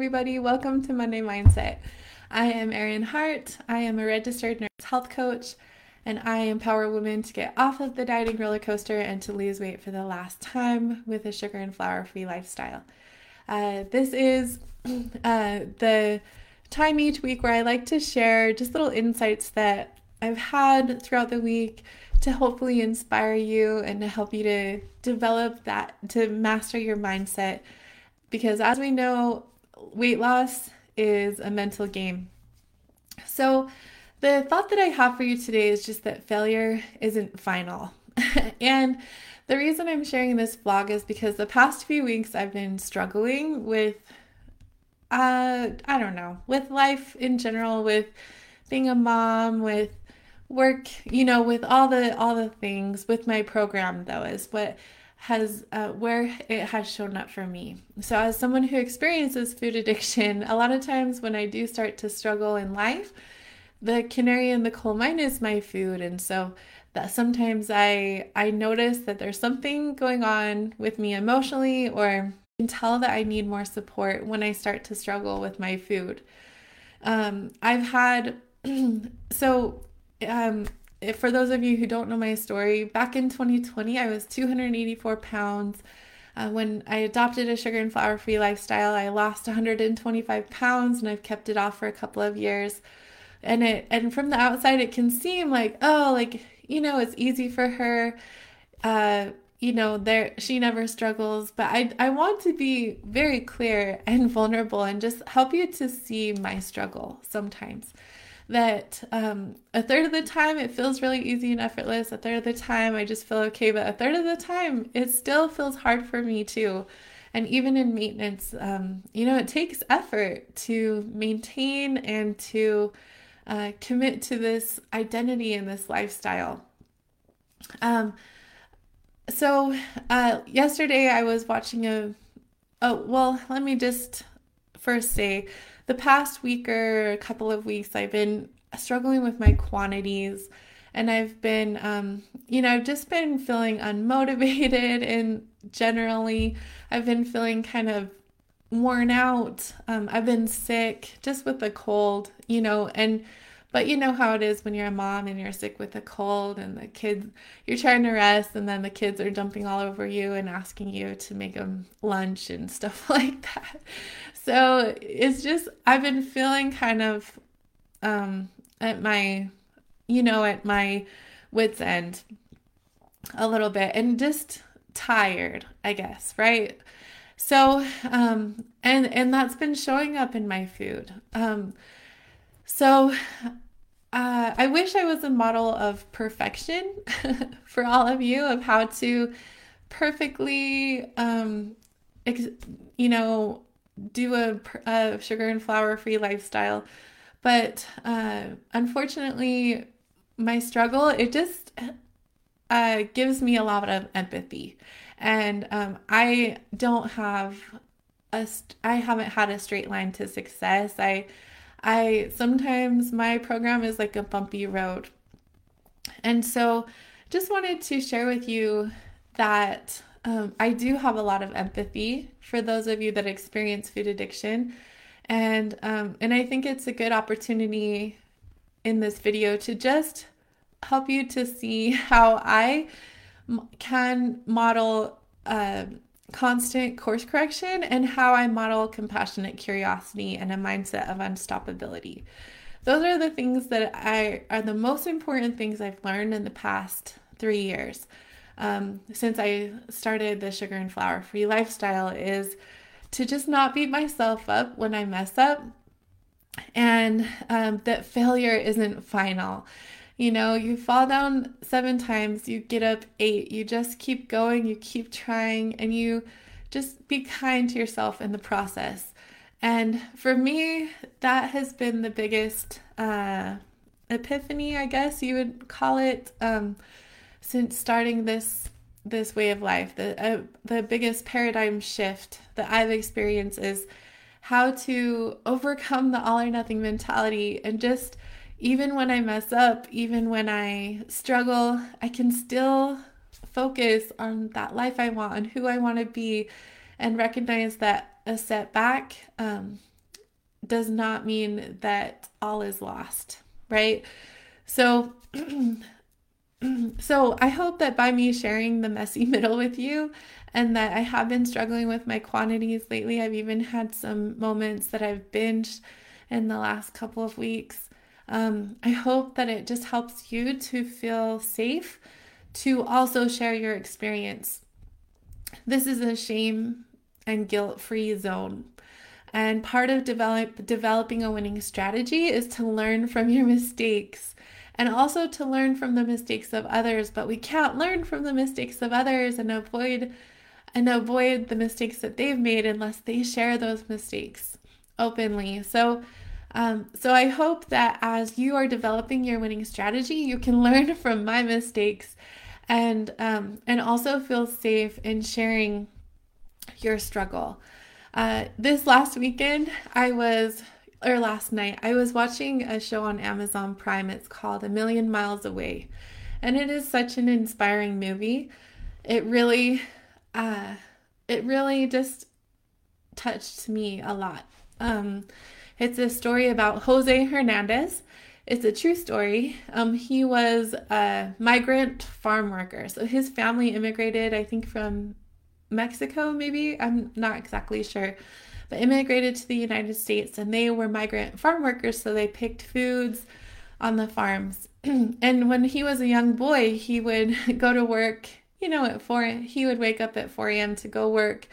Everybody, welcome to Monday Mindset. I am Erin Hart. I am a registered nurse health coach, and I empower women to get off of the dieting roller coaster and to lose weight for the last time with a sugar and flour free lifestyle. Uh, this is uh, the time each week where I like to share just little insights that I've had throughout the week to hopefully inspire you and to help you to develop that, to master your mindset. Because as we know, weight loss is a mental game. So, the thought that I have for you today is just that failure isn't final. and the reason I'm sharing this vlog is because the past few weeks I've been struggling with, uh, I don't know, with life in general, with being a mom, with work, you know, with all the all the things. With my program though, is what has uh, where it has shown up for me. So, as someone who experiences food addiction, a lot of times when I do start to struggle in life, the canary in the coal mine is my food, and so that sometimes I I notice that there's something going on with me emotionally, or can tell that I need more support when I start to struggle with my food. Um, I've had so um, for those of you who don't know my story, back in 2020, I was 284 pounds. Uh, when I adopted a sugar and flour free lifestyle, I lost 125 pounds and I've kept it off for a couple of years. And it and from the outside, it can seem like oh, like you know, it's easy for her. Uh, you know, there she never struggles. But I I want to be very clear and vulnerable and just help you to see my struggle sometimes that um, a third of the time it feels really easy and effortless. A third of the time I just feel okay, but a third of the time it still feels hard for me too. And even in maintenance, um, you know, it takes effort to maintain and to uh, commit to this identity and this lifestyle. Um, so uh, yesterday I was watching a. Oh well, let me just first say the past week or couple of weeks, I've been struggling with my quantities and I've been, um, you know, I've just been feeling unmotivated and generally I've been feeling kind of worn out. Um, I've been sick just with the cold, you know, and but you know how it is when you're a mom and you're sick with a cold and the kids, you're trying to rest and then the kids are jumping all over you and asking you to make them lunch and stuff like that. So it's just, I've been feeling kind of um, at my, you know, at my wits' end a little bit and just tired, I guess, right? So, um, and and that's been showing up in my food. Um, so uh, I wish I was a model of perfection for all of you of how to perfectly, um, ex- you know, do a, a sugar and flour free lifestyle. But uh, unfortunately, my struggle, it just uh, gives me a lot of empathy. And um, I don't have a, I haven't had a straight line to success. I, I sometimes my program is like a bumpy road. And so just wanted to share with you that um, I do have a lot of empathy for those of you that experience food addiction. And um, and I think it's a good opportunity in this video to just help you to see how I can model uh, constant course correction and how I model compassionate curiosity and a mindset of unstoppability. Those are the things that I are the most important things I've learned in the past three years um, since I started the sugar and flour free lifestyle is to just not beat myself up when I mess up and um, that failure isn't final. You know, you fall down seven times, you get up eight, you just keep going, you keep trying, and you just be kind to yourself in the process. And for me, that has been the biggest uh, epiphany, I guess you would call it, um, since starting this this way of life. The uh, the biggest paradigm shift that I've experienced is how to overcome the all or nothing mentality and just even when I mess up, even when I struggle, I can still focus on that life I want and who I want to be and recognize that a setback um, does not mean that all is lost, right? So, so I hope that by me sharing the messy middle with you, and that I have been struggling with my quantities lately. I've even had some moments that I've binged in the last couple of weeks. Um, I hope that it just helps you to feel safe to also share your experience. This is a shame and guilt free zone. And part of develop, developing a winning strategy is to learn from your mistakes and also to learn from the mistakes of others. But we can't learn from the mistakes of others and avoid and avoid the mistakes that they've made unless they share those mistakes openly. So um, so I hope that as you are developing your winning strategy, you can learn from my mistakes and um, and also feel safe in sharing your struggle. Uh, this last weekend, I was, or last night, I was watching a show on Amazon Prime. It's called A Million Miles Away. And it is such an inspiring movie. It really, uh, it really just touched me a lot. Um, it's a story about Jose Hernandez. It's a true story. Um, he was a migrant farm worker. So his family immigrated, I think, from Mexico, maybe. I'm not exactly sure. But immigrated to the United States and they were migrant farm workers, so they picked foods on the farms. and when he was a young boy, he would go to work, you know, at 4 he would wake up at 4 a.m. to go work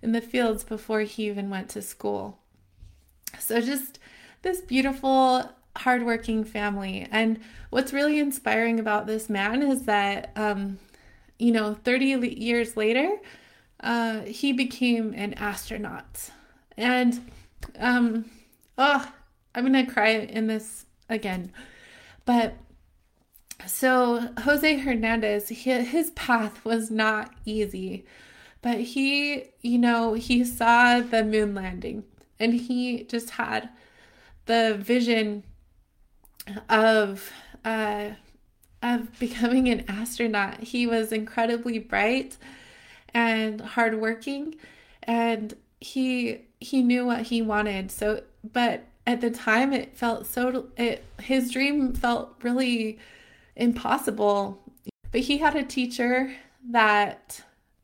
in the fields before he even went to school. So just this beautiful hardworking family. And what's really inspiring about this man is that, um, you know, 30 years later, uh, he became an astronaut. And, um, oh, I'm going to cry in this again. But so Jose Hernandez, he, his path was not easy, but he, you know, he saw the moon landing and he just had the vision of uh, of becoming an astronaut. He was incredibly bright and hardworking and he he knew what he wanted. So but at the time it felt so it his dream felt really impossible. But he had a teacher that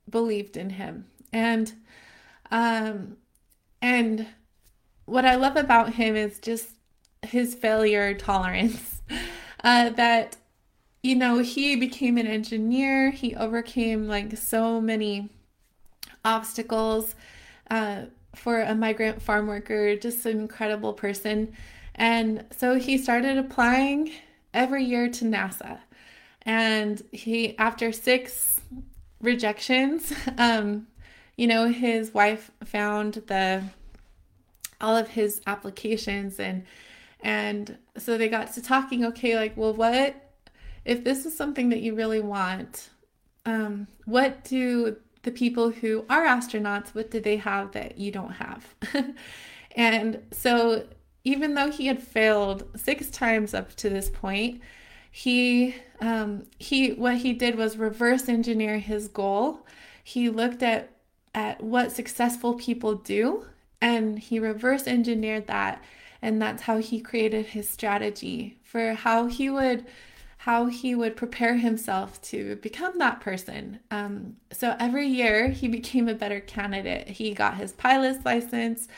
believed in him. And um and what i love about him is just his failure tolerance. Uh that you know, he became an engineer. He overcame like so many obstacles uh, for a migrant farm worker, just an incredible person. And so he started applying every year to NASA. And he, after six rejections, um, you know, his wife found the all of his applications and and so they got to talking okay like well what if this is something that you really want, um, what do the people who are astronauts, what do they have that you don't have? and so, even though he had failed six times up to this point, he um, he what he did was reverse engineer his goal. He looked at at what successful people do, and he reverse engineered that, and that's how he created his strategy for how he would how he would prepare himself to become that person. Um, so every year he became a better candidate. He got his pilot's license,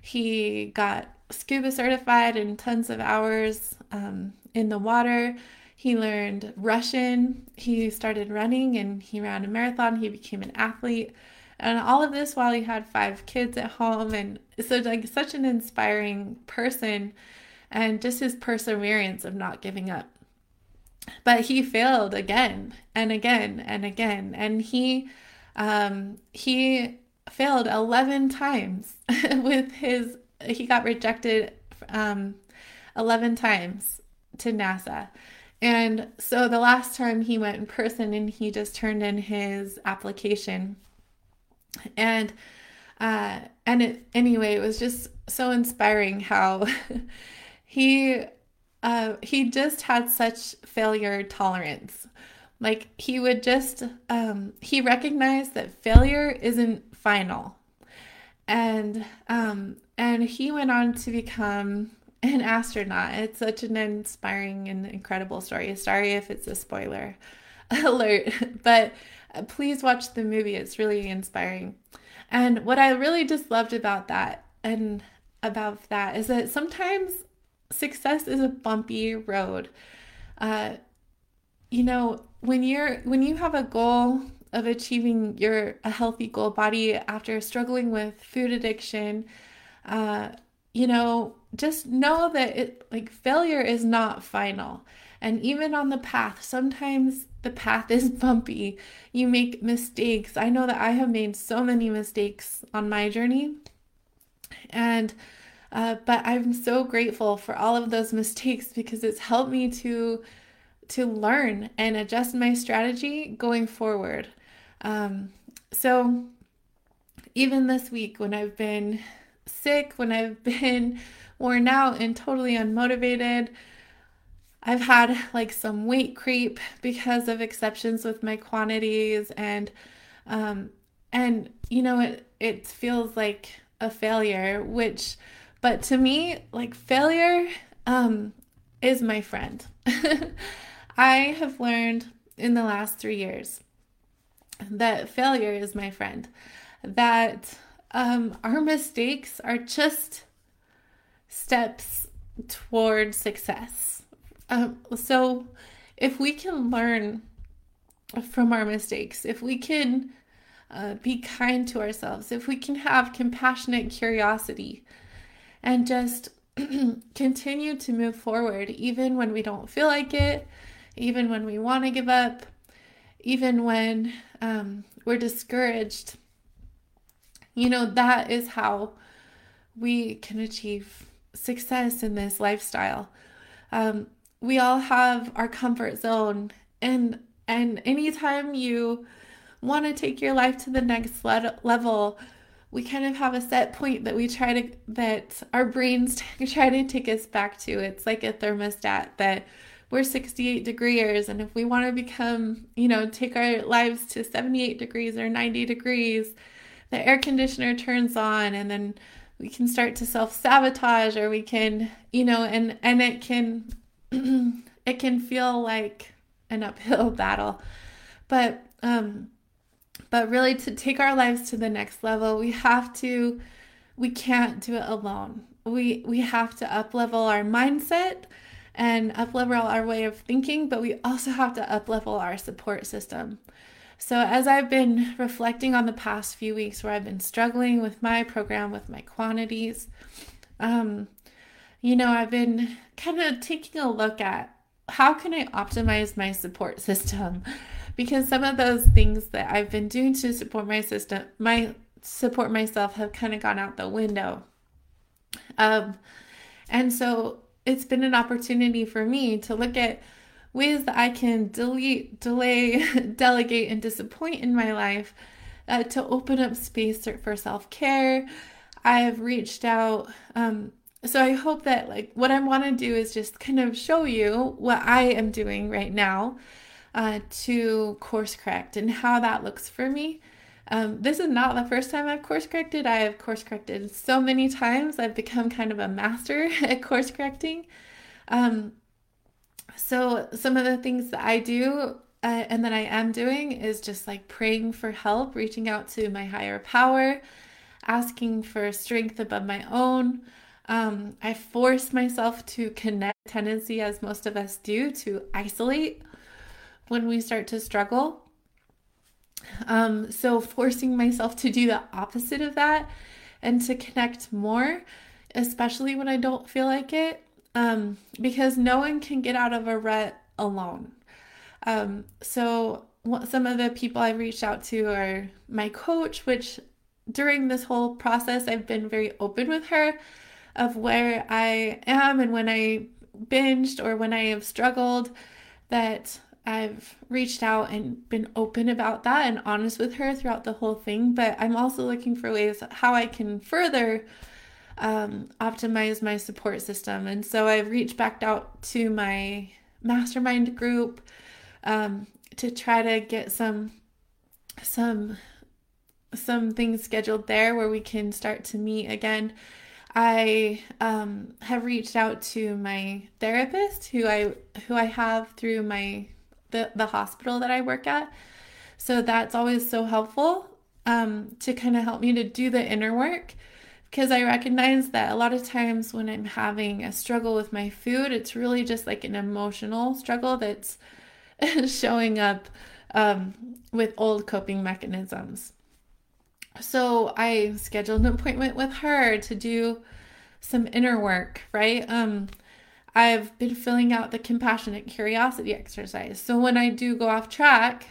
he got scuba certified in tons of hours um, in the water. He learned Russian. He started running and he ran a marathon. He became an athlete. And all of this while he had five kids at home. And so, like, such an inspiring person and just his perseverance of not giving up. But he failed again and again and again. And he um, he failed 11 times with his he got rejected um, 11 times to NASA. And so the last time he went in person and he just turned in his application. And uh and it anyway, it was just so inspiring how he uh, he just had such failure tolerance. Like he would just, um, he recognized that failure isn't final. and um, and he went on to become an astronaut. It's such an inspiring and incredible story. Sorry if it's a spoiler alert, but please watch the movie. It's really inspiring. And what I really just loved about that and about that is that sometimes success is a bumpy road. Uh, you know, when you're when you have a goal of achieving your a healthy goal body after struggling with food addiction, uh, you know, just know that it like failure is not final. And even on the path, sometimes the path is bumpy. You make mistakes. I know that I have made so many mistakes on my journey. And uh, but I'm so grateful for all of those mistakes because it's helped me to to learn and adjust my strategy going forward. Um, so even this week when I've been sick, when I've been worn out and totally unmotivated, I've had like some weight creep because of exceptions with my quantities and um and you know it it feels like a failure which but to me like failure um is my friend. I have learned in the last 3 years that failure is my friend. That um our mistakes are just steps toward success um, so, if we can learn from our mistakes, if we can uh, be kind to ourselves, if we can have compassionate curiosity and just continue to move forward, even when we don't feel like it, even when we want to give up, even when um, we're discouraged, you know, that is how we can achieve success in this lifestyle. Um, we all have our comfort zone and and anytime you want to take your life to the next le- level we kind of have a set point that we try to that our brains try to take us back to it's like a thermostat that we're 68 degrees and if we want to become you know take our lives to 78 degrees or 90 degrees the air conditioner turns on and then we can start to self sabotage or we can you know and and it can it can feel like an uphill battle. But um but really to take our lives to the next level, we have to we can't do it alone. We we have to uplevel our mindset and uplevel our way of thinking, but we also have to uplevel our support system. So, as I've been reflecting on the past few weeks where I've been struggling with my program, with my quantities, um, you know, I've been kind of taking a look at how can I optimize my support system? Because some of those things that I've been doing to support my system, my support myself have kind of gone out the window. Um, and so it's been an opportunity for me to look at ways that I can delete, delay, delegate, and disappoint in my life uh, to open up space for self care. I have reached out um, so I hope that like what I want to do is just kind of show you what I am doing right now uh, to course correct and how that looks for me. Um, this is not the first time I've course corrected. I have course corrected so many times. I've become kind of a master at course correcting. Um, so some of the things that I do uh, and that I am doing is just like praying for help, reaching out to my higher power, asking for strength above my own. Um, I force myself to connect tendency, as most of us do, to isolate when we start to struggle. Um, so, forcing myself to do the opposite of that and to connect more, especially when I don't feel like it, um, because no one can get out of a rut alone. Um, so, what, some of the people I've reached out to are my coach, which during this whole process, I've been very open with her of where I am and when I binged or when I have struggled, that I've reached out and been open about that and honest with her throughout the whole thing. But I'm also looking for ways how I can further um, optimize my support system. And so I've reached back out to my mastermind group um, to try to get some some some things scheduled there where we can start to meet again. I um, have reached out to my therapist, who I who I have through my the the hospital that I work at. So that's always so helpful um, to kind of help me to do the inner work because I recognize that a lot of times when I'm having a struggle with my food, it's really just like an emotional struggle that's showing up um, with old coping mechanisms. So I scheduled an appointment with her to do some inner work, right? Um, I've been filling out the compassionate curiosity exercise. So when I do go off track,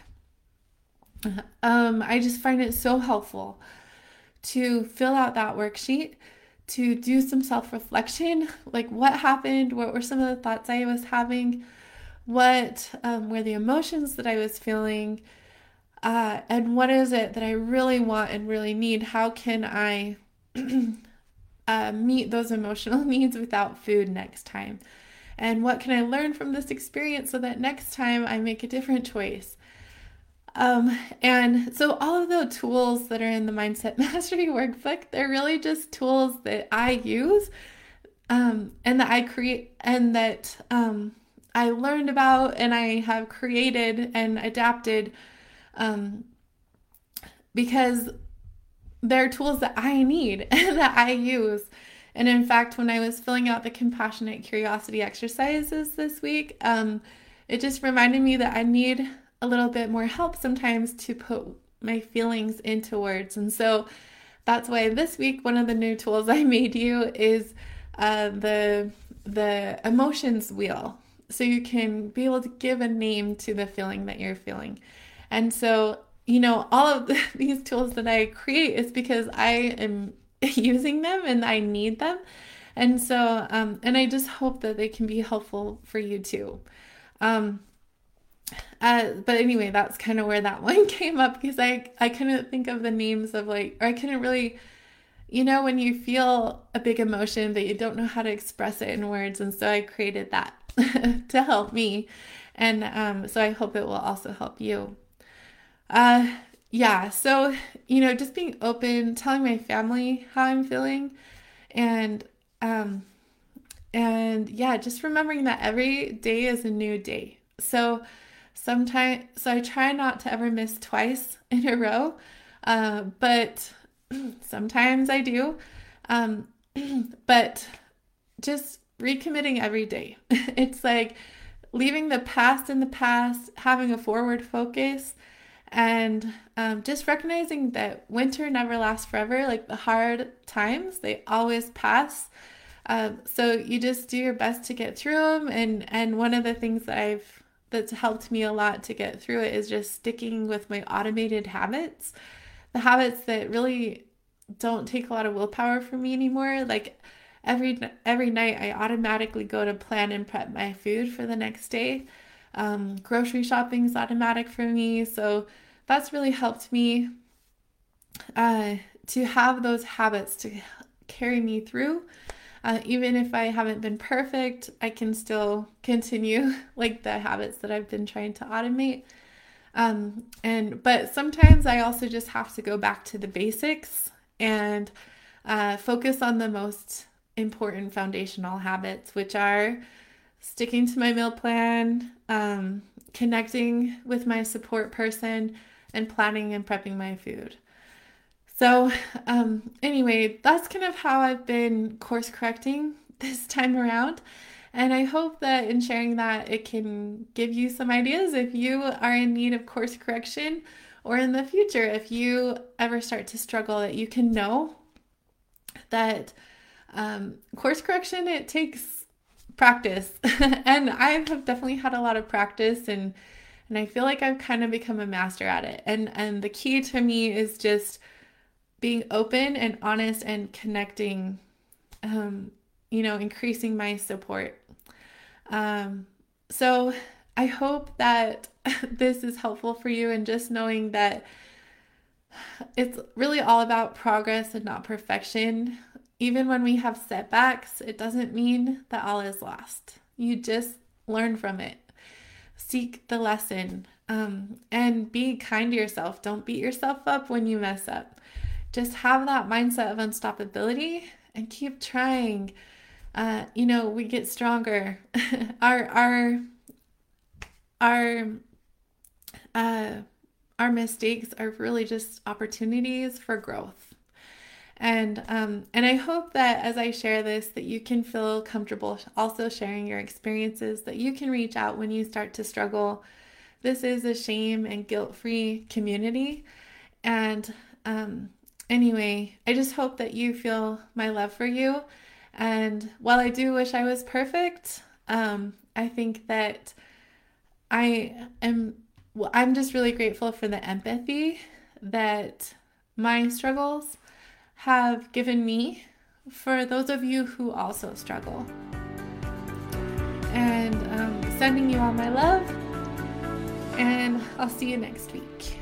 um, I just find it so helpful to fill out that worksheet, to do some self reflection like what happened, what were some of the thoughts I was having, what um, were the emotions that I was feeling, uh, and what is it that I really want and really need? How can I uh, meet those emotional needs without food next time? And what can I learn from this experience so that next time I make a different choice? Um, and so all of the tools that are in the Mindset Mastery workbook, they're really just tools that I use um, and that I create and that um, I learned about and I have created and adapted um, because they're tools that I need that I use. And in fact, when I was filling out the compassionate curiosity exercises this week, um, it just reminded me that I need a little bit more help sometimes to put my feelings into words. And so that's why this week one of the new tools I made you is uh, the the emotions wheel, so you can be able to give a name to the feeling that you're feeling. And so you know all of the, these tools that I create is because I am using them and I need them. And so, um, and I just hope that they can be helpful for you too. Um, uh, but anyway, that's kind of where that one came up because I I couldn't think of the names of like, or I couldn't really, you know, when you feel a big emotion but you don't know how to express it in words, and so I created that to help me, and um, so I hope it will also help you. Uh, yeah, so you know, just being open, telling my family how I'm feeling, and um, and yeah, just remembering that every day is a new day. So sometimes so i try not to ever miss twice in a row uh, but sometimes i do um, but just recommitting every day it's like leaving the past in the past having a forward focus and um, just recognizing that winter never lasts forever like the hard times they always pass um, so you just do your best to get through them and and one of the things that i've that's helped me a lot to get through it is just sticking with my automated habits. The habits that really don't take a lot of willpower for me anymore. Like every every night I automatically go to plan and prep my food for the next day. Um, grocery shopping is automatic for me, so that's really helped me uh, to have those habits to carry me through uh, even if I haven't been perfect, I can still continue like the habits that I've been trying to automate. Um, and but sometimes I also just have to go back to the basics and uh, focus on the most important foundational habits, which are sticking to my meal plan, um, connecting with my support person, and planning and prepping my food. So, um, anyway, that's kind of how I've been course correcting this time around. And I hope that in sharing that, it can give you some ideas if you are in need of course correction or in the future, if you ever start to struggle, that you can know that um, course correction, it takes practice. and I have definitely had a lot of practice and and I feel like I've kind of become a master at it. And and the key to me is just being open and honest and connecting, um, you know, increasing my support. Um, so I hope that this is helpful for you and just knowing that it's really all about progress and not perfection. Even when we have setbacks, it doesn't mean that all is lost. You just learn from it, seek the lesson, Um, and be kind to yourself. Don't beat yourself up when you mess up. Just have that mindset of unstoppability and keep trying. Uh, you know, we get stronger. our our our uh, our mistakes are really just opportunities for growth. And um, and I hope that as I share this, that you can feel comfortable also sharing your experiences. That you can reach out when you start to struggle. This is a shame and guilt-free community, and um, anyway, I just hope that you feel my love for you. And while I do wish I was perfect, um, I think that I am well, I'm just really grateful for the empathy that my struggles have given me for those of you who also struggle. And um, sending you all my love, and I'll see you next week.